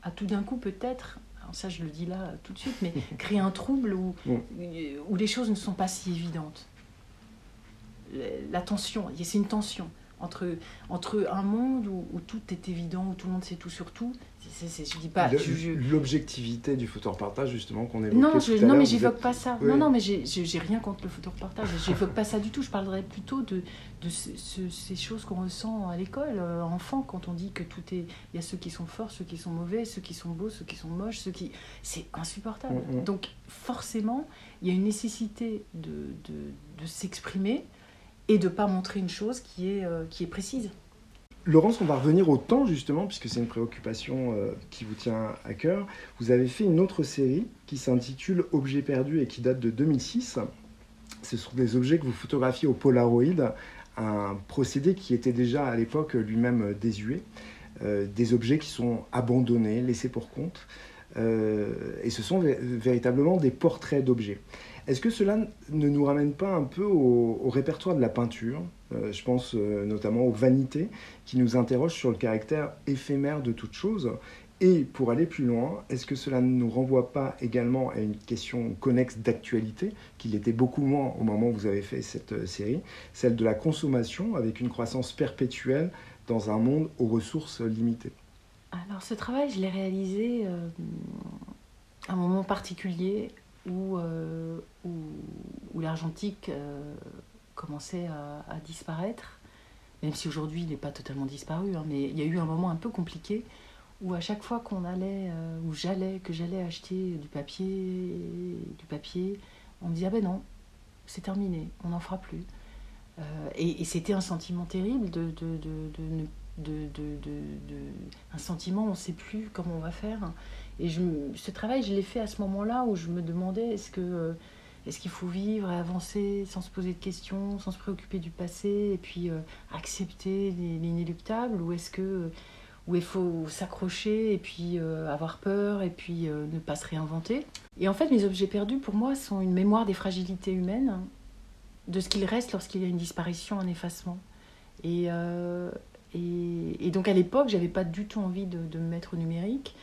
à tout d'un coup, peut-être, ça je le dis là tout de suite, mais créer un trouble où, où les choses ne sont pas si évidentes. La tension, c'est une tension entre, entre un monde où, où tout est évident, où tout le monde sait tout sur tout. C'est- c'est- je dis pas. Le- je- L'objectivité du photoreportage, justement, qu'on évoquait non, tout je, à non mais j'évoque êtes- pas ça. Oui. Non, non, mais j'ai rien contre le photoreportage. J'évoque pas ça du tout. Je parlerais plutôt de, de ce- ce- ces choses qu'on ressent à l'école, euh, enfant, quand on dit que tout est. Il y a ceux qui sont forts, ceux qui sont mauvais, ceux qui sont beaux, ceux qui sont moches, ceux qui. C'est insupportable. Mm, mm. Donc, forcément, il y a une nécessité de, de, de s'exprimer et de pas montrer une chose qui est, euh, qui est précise. Laurence, on va revenir au temps justement, puisque c'est une préoccupation euh, qui vous tient à cœur. Vous avez fait une autre série qui s'intitule Objets perdus et qui date de 2006. Ce sont des objets que vous photographiez au Polaroid, un procédé qui était déjà à l'époque lui-même désuet. Euh, des objets qui sont abandonnés, laissés pour compte. Et ce sont vé- véritablement des portraits d'objets. Est-ce que cela ne nous ramène pas un peu au, répertoire de la peinture Euh, Je pense euh, notamment aux vanités qui nous interrogent sur le caractère éphémère de toute chose. Et pour aller plus loin, est-ce que cela ne nous renvoie pas également à une question connexe d'actualité, qu'il était beaucoup moins au moment où vous avez fait cette euh, série, celle de la consommation avec une croissance perpétuelle dans un monde aux ressources limitées? Alors ce travail, je l'ai réalisé à un moment particulier où, euh, où, où l'argentique euh, commençait à, disparaître, même si aujourd'hui il n'est pas totalement disparu, hein, mais il y a eu un moment un peu compliqué où à chaque fois qu'on allait, euh, où j'allais, que j'allais acheter du papier, du papier, on me disait ah ben non, c'est terminé, on n'en fera plus. Et c'était un sentiment terrible de, de, de, de- de- un sentiment, on ne sait plus comment on va faire. Et je, ce travail, je l'ai fait à ce moment-là où je me demandais est-ce que euh, est-ce qu'il faut vivre et avancer sans se poser de questions, sans se préoccuper du passé, et puis euh, accepter l'inéluctable, ou est-ce que où il faut s'accrocher et puis euh, avoir peur et puis euh, ne pas se réinventer? Et en fait, mes objets perdus, pour moi, sont une mémoire des fragilités humaines, de ce qu'il reste lorsqu'il y a une disparition, un effacement. Et, euh, et, donc à l'époque, j'avais pas du tout envie de me mettre au numérique.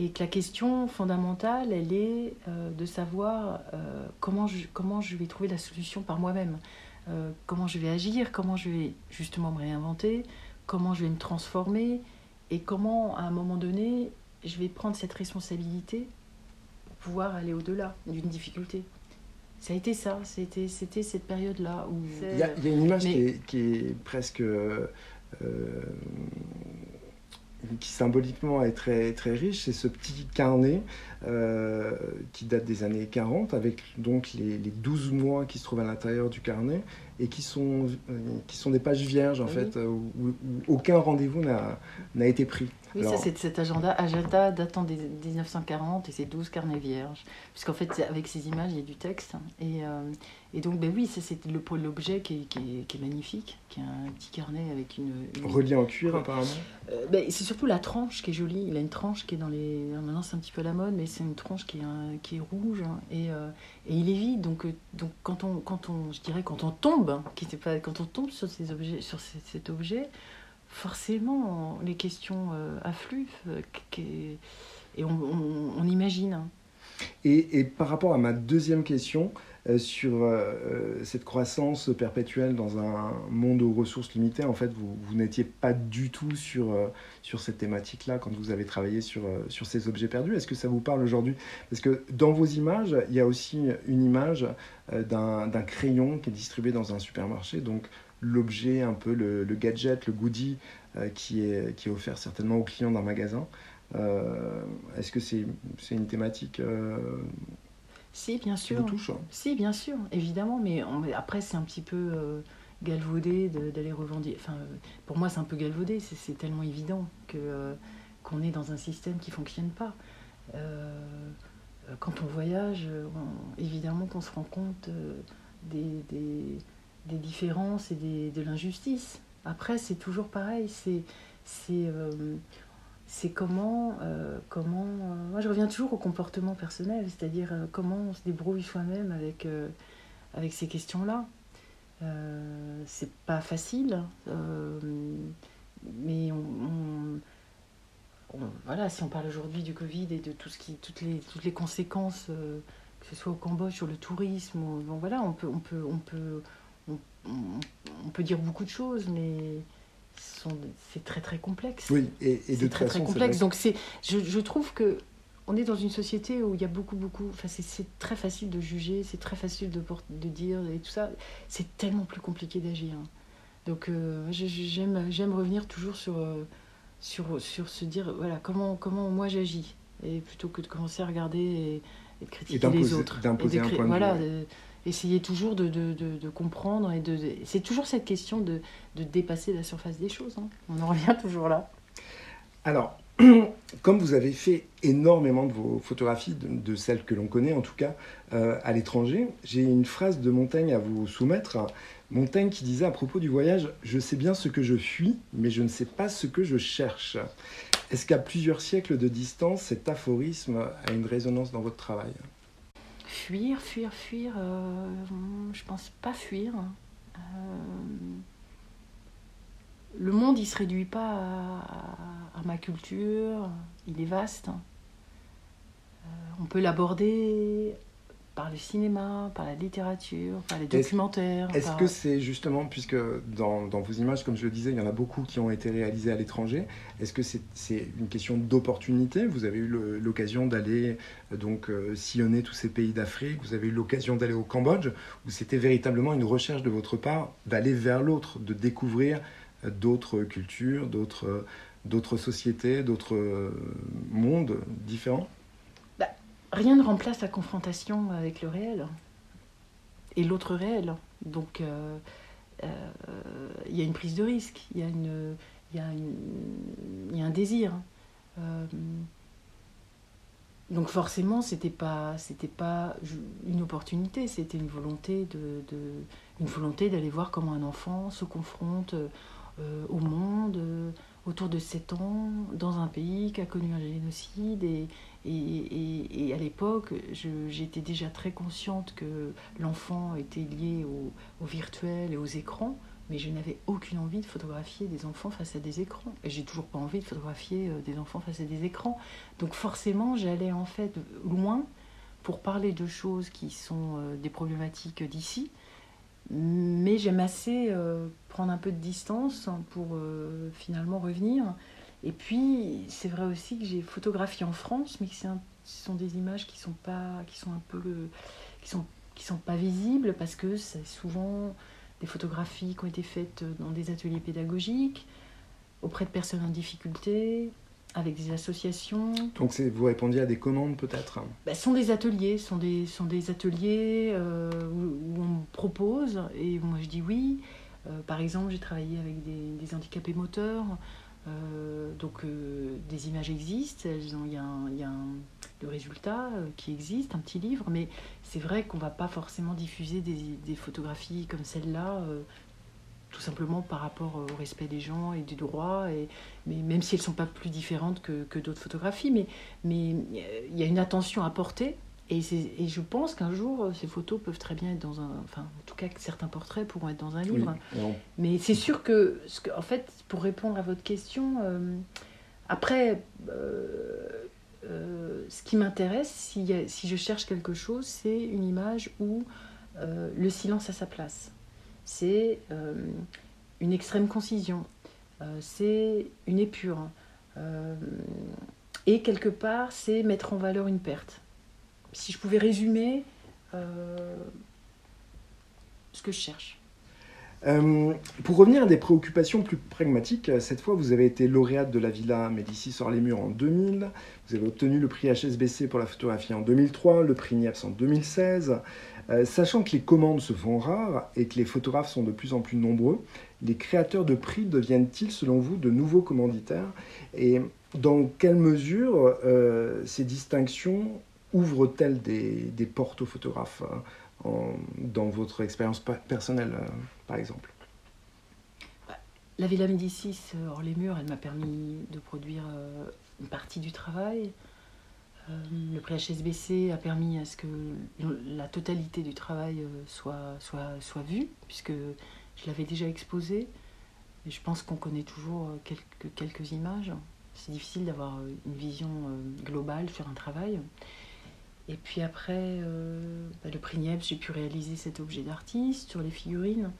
Et que la question fondamentale, elle est euh, de savoir euh, comment, je, comment je vais trouver la solution par moi-même. Euh, comment je vais agir, comment je vais justement me réinventer, comment je vais me transformer et comment à un moment donné je vais prendre cette responsabilité pour pouvoir aller au-delà d'une difficulté. Ça a été ça, c'était, c'était cette période-là où... Il y, a, il y a une image Mais- qui, est, qui est presque. Qui symboliquement est très, très riche, c'est ce petit carnet euh, qui date des années 40, avec donc les, les 12 mois qui se trouvent à l'intérieur du carnet et qui sont, euh, qui sont des pages vierges en Oui. fait, euh, où, où aucun rendez-vous n'a été pris. Oui, Alors- ça c'est cet agenda, agenda datant des 1940 et c'est 12 carnets vierges. Puisqu'en fait, avec ces images, il y a du texte. Et, euh, et donc, ben oui, ça c'est le- l'objet qui est, qui, est, qui est magnifique, qui est un petit carnet avec une. une- Relié en cuir apparemment. Euh, ben, c'est surtout la tranche qui est jolie. Il a une tranche qui est dans les. Maintenant, c'est un petit peu la mode, mais c'est une tranche qui est, un- qui est rouge hein, et, euh, et il est vide. Donc, donc quand on, quand on, je dirais, quand on tombe, hein, qui pas, quand on tombe sur ces objets, sur ces- cet objet, forcément, les questions euh, affluent euh, et on, imagine. hein. Et, par rapport à ma deuxième question, euh, sur cette croissance perpétuelle dans un monde aux ressources limitées, en fait, vous, n'étiez pas du tout sur, sur cette thématique-là quand vous avez travaillé sur, sur ces objets perdus. Est-ce que ça vous parle aujourd'hui? Parce que dans vos images, il y a aussi une image d'un d'un crayon qui est distribué dans un supermarché, donc l'objet, un peu le, le gadget, le goodie euh, qui, est, qui est offert certainement aux clients d'un magasin. Euh, Est-ce que c'est une thématique euh, Si, bien qui sûr. vous touche hein? Si, bien sûr, évidemment, mais on- après, c'est un petit peu galvaudé d'aller revendiquer. Enfin, pour moi, c'est un peu galvaudé, c'est- tellement évident que, qu'on est dans un système qui ne fonctionne pas. Euh, quand on voyage, on- évidemment qu'on se rend compte des, des- des différences et des- de l'injustice. Après, c'est toujours pareil, c'est c'est comment, comment moi je reviens toujours au comportement personnel, c'est-à-dire comment on se débrouille soi-même avec, avec ces questions-là. c'est pas facile, mais on voilà, si on parle aujourd'hui du Covid et de tout ce qui, toutes, les, toutes les conséquences, euh, que ce soit au Cambodge, sur le tourisme, voilà, on, peut, on, peut, on, peut dire beaucoup de choses, mais c'est très très complexe. Oui, et, et de très très complexe. Donc c'est, je, je, trouve que on est dans une société où il y a beaucoup beaucoup. Enfin, c'est très facile de juger, c'est très facile de, de dire et tout ça. C'est tellement plus compliqué d'agir. Donc euh, j'aime j'aime revenir toujours sur euh, sur, sur se dire voilà comment, comment moi j'agis et plutôt que de commencer à regarder et, de critiquer les autres d'imposer un point voilà essayer toujours de, comprendre et de, c'est toujours cette question de, dépasser la surface des choses hein. on en revient toujours là alors comme vous avez fait énormément de vos photographies, de, celles que l'on connaît en tout cas, euh, à l'étranger, j'ai une phrase de Montaigne à vous soumettre. Montaigne qui disait à propos du voyage, je sais bien ce que je fuis, mais je ne sais pas ce que je cherche. Est-ce qu'à plusieurs siècles de distance, cet aphorisme a une résonance dans votre travail? Fuir, fuir, fuir, euh, je pense pas fuir. Euh, le monde, il se réduit pas à, ma culture, il est vaste. Euh, on peut l'aborder par le cinéma, par la littérature, par les documentaires. Est-ce que c'est justement, puisque dans, dans, vos images, comme je le disais, il y en a beaucoup qui ont été réalisées à l'étranger, est-ce que c'est une question d'opportunité? Vous avez eu l'occasion d'aller euh, donc euh, sillonner tous ces pays d'Afrique, vous avez eu l'occasion d'aller au Cambodge, ou c'était véritablement une recherche de votre part d'aller vers l'autre, de découvrir euh, d'autres cultures, d'autres sociétés, d'autres mondes différents? Rien ne remplace la confrontation avec le réel et l'autre réel. Donc, euh, euh, il y a une prise de risque, il y, a un désir. Euh, donc forcément, c'était pas, pas une opportunité, c'était une volonté d'aller voir comment un enfant se confronte au monde autour de 7 ans dans un pays qui a connu un génocide et, et, et, à l'époque, j'étais déjà très consciente que l'enfant était lié au, au, virtuel et aux écrans, mais je n'avais aucune envie de photographier des enfants face à des écrans. Et j'ai toujours pas envie de photographier euh, des enfants face à des écrans. Donc forcément, j'allais en fait loin pour parler de choses qui sont euh, des problématiques d'ici. Mais j'aime assez euh, prendre un peu de distance pour finalement revenir. Et puis, c'est vrai aussi que j'ai photographié en France, mais que ce sont des images qui sont pas, qui sont un peu, qui sont, qui sont pas visibles parce que c'est souvent des photographies qui ont été faites dans des ateliers pédagogiques, auprès de personnes en difficulté, avec des associations. Donc vous répondiez à des commandes peut-être ben, Ce sont des ateliers, sont des, sont des ateliers euh, où, on propose, et moi je dis oui. Euh, par exemple, j'ai travaillé avec des, des handicapés moteurs. Euh, donc des images existent, il y a, y a le résultat qui existe, un petit livre, mais c'est vrai qu'on ne va pas forcément diffuser des, des photographies comme celle-là, tout simplement par rapport au respect des gens et des droits, et, mais même si elles ne sont pas plus différentes que, que d'autres photographies, mais il y a une attention à porter et, et, je pense qu'un jour, euh, ces photos peuvent très bien être dans un. Enfin, en tout cas, certains portraits pourront être dans un livre. Mais c'est sûr que, ce que, en fait, pour répondre à votre question, euh, après, euh, ce qui m'intéresse, si, si, je cherche quelque chose, c'est une image où le silence a sa place. C'est une extrême concision. c'est une épure. et quelque part, c'est mettre en valeur une perte si je pouvais résumer euh, ce que je cherche. Euh, pour revenir à des préoccupations plus pragmatiques, cette fois vous avez été lauréate de la Villa Médicis sur les murs en 2000, vous avez obtenu le prix HSBC pour la photographie en 2003, le prix NIEPS en 2016. Euh, sachant que les commandes se font rares et que les photographes sont de plus en plus nombreux, les créateurs de prix deviennent-ils selon vous de nouveaux commanditaires Et dans quelle mesure ces distinctions ouvre-t-elle des, portes aux photographes euh, dans votre expérience personnelle, euh, par exemple? La Villa Médicis, hors les murs, elle m'a permis de produire une partie du travail. Le prix HSBC a permis à ce que la totalité du travail soit, soit, soit vue, puisque je l'avais déjà exposé. Je pense qu'on connaît toujours quelques, quelques images. C'est difficile d'avoir une vision globale sur un travail. Et puis après, euh, bah, le prix Niepce, j'ai pu réaliser cet objet d'artiste sur les figurines.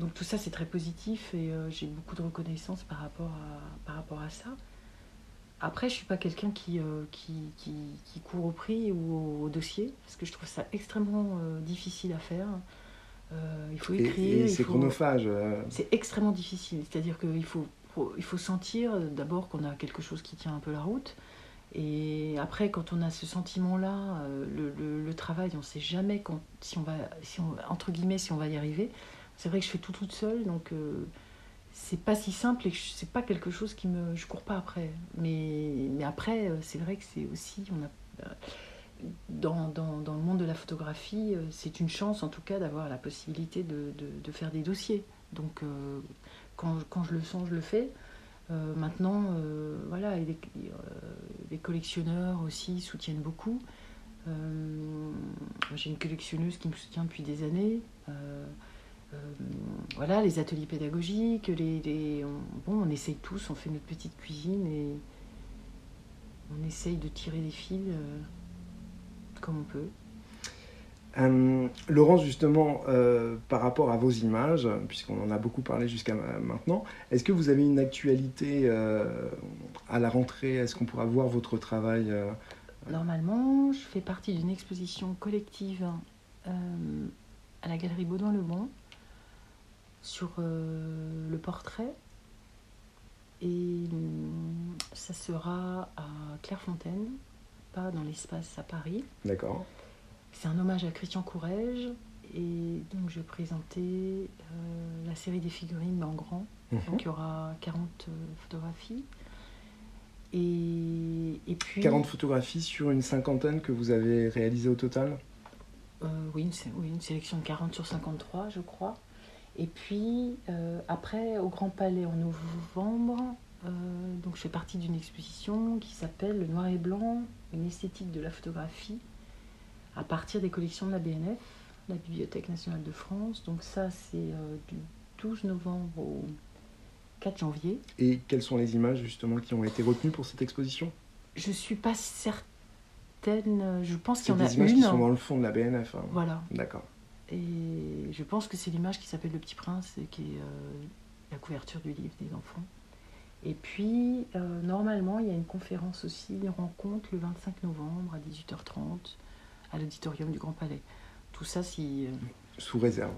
Donc tout ça, c'est très positif et euh, j'ai beaucoup de reconnaissance par rapport à, par rapport à ça. Après, je ne suis pas quelqu'un qui, euh, qui, qui, qui, court au prix ou au, dossier, parce que je trouve ça extrêmement difficile à faire. il faut écrire. Et, c'est chronophage. C'est extrêmement difficile. C'est-à-dire qu'il faut, il faut sentir d'abord qu'on a quelque chose qui tient un peu la route. Et après, quand on a ce sentiment-là, euh, le, travail, on ne sait jamais quand, si on va, si on, entre guillemets, si on va y arriver. C'est vrai que je fais tout toute seule, donc euh, c'est pas si simple et c'est pas quelque chose qui me, je cours pas après. Mais, mais après, euh, c'est vrai que c'est aussi, on a, dans, dans, dans, le monde de la photographie, c'est une chance en tout cas d'avoir la possibilité de, de, faire des dossiers. Donc quand, quand je le sens, je le fais. Euh, maintenant, euh, voilà, euh, les, collectionneurs aussi soutiennent beaucoup. J'ai une collectionneuse qui me soutient depuis des années. Voilà, les ateliers pédagogiques, les, on, bon, on essaye tous, on fait notre petite cuisine et on essaye de tirer les fils comme on peut. Euh, Laurence, justement, euh, par rapport à vos images, puisqu'on en a beaucoup parlé jusqu'à maintenant, est-ce que vous avez une actualité euh, à la rentrée? Est-ce qu'on pourra voir votre travail Normalement, je fais partie d'une exposition collective à la galerie Baudouin-le-Bon sur le portrait. Et ça sera à Clairefontaine, pas dans l'espace à Paris. D'accord. C'est un hommage à Christian Courrèges. Et donc, je vais présenter euh, la série des figurines en grand. Mhm. Donc, il y aura 40 euh, photographies. Et, et, puis. 40 photographies sur une cinquantaine que vous avez réalisées au total? Euh, oui, une, oui, une sélection de 40 sur 53, je crois. Et puis, après, au Grand Palais en novembre, donc je fais partie d'une exposition qui s'appelle Le Noir et Blanc, une esthétique de la photographie à partir des collections de la BNF, la Bibliothèque nationale de France. Donc ça, c'est euh, du 12 novembre au 4 janvier. Et quelles sont les images justement qui ont été retenues pour cette exposition? Je ne suis pas certaine. Je pense qu'il y en a des images qui sont dans le fond de la BNF. Hein. Voilà. D'accord. Et je pense que c'est l'image qui s'appelle Le Petit Prince et qui est euh, la couverture du livre des enfants. Et puis, euh, normalement, il y a une conférence aussi, une rencontre le 25 novembre à 18h30 à l'auditorium du Grand Palais. Tout ça, si. Euh, sous réserve.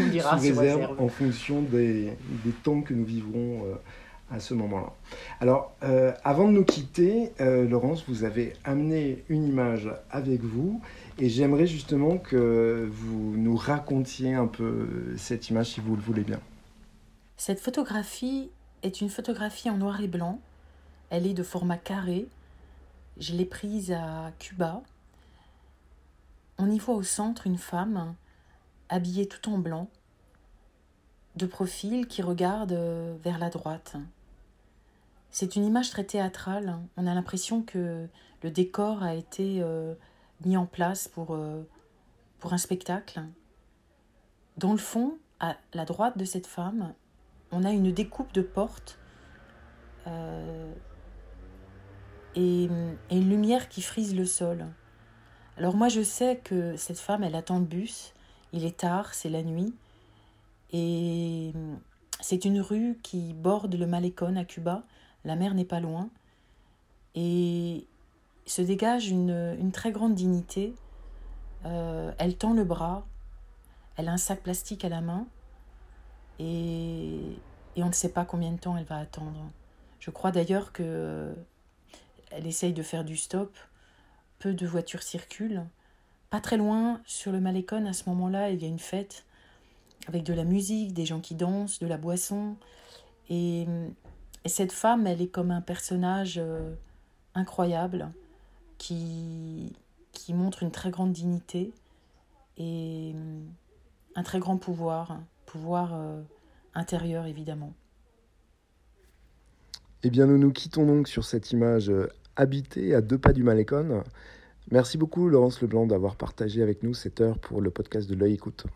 On dira sous, réserve, en fonction des, des, temps que nous vivrons euh, à ce moment-là. Alors, euh, avant de nous quitter, Laurence, vous avez amené une image avec vous et j'aimerais justement que vous nous racontiez un peu cette image si vous le voulez bien. Cette photographie est une photographie en noir et blanc. Elle est de format carré. Je l'ai prise à Cuba on y voit au centre une femme habillée tout en blanc, de profil qui regarde euh, vers la droite. C'est une image très théâtrale. On a l'impression que le décor a été euh, mis en place pour, euh, pour un spectacle. Dans le fond, à la droite de cette femme, on a une découpe de porte et, et une lumière qui frise le sol. Alors moi je sais que cette femme, elle attend le bus, il est tard, c'est la nuit, et c'est une rue qui borde le Malecon à Cuba, la mer n'est pas loin, et se dégage une, très grande dignité. Euh, elle tend le bras, elle a un sac plastique à la main, et, on ne sait pas combien de temps elle va attendre. Je crois d'ailleurs que elle essaye de faire du stop peu de voitures circulent. Pas très loin, sur le Malécon, à ce moment-là, il y a une fête avec de la musique, des gens qui dansent, de la boisson. Et, cette femme, elle est comme un personnage euh, incroyable qui, montre une très grande dignité et un très grand pouvoir, pouvoir euh, intérieure évidemment. Eh bien, nous nous quittons donc sur cette image habitée à deux pas du Malécon. Merci beaucoup, Laurence Leblanc, d'avoir partagé avec nous cette heure pour le podcast de l'œil écoute.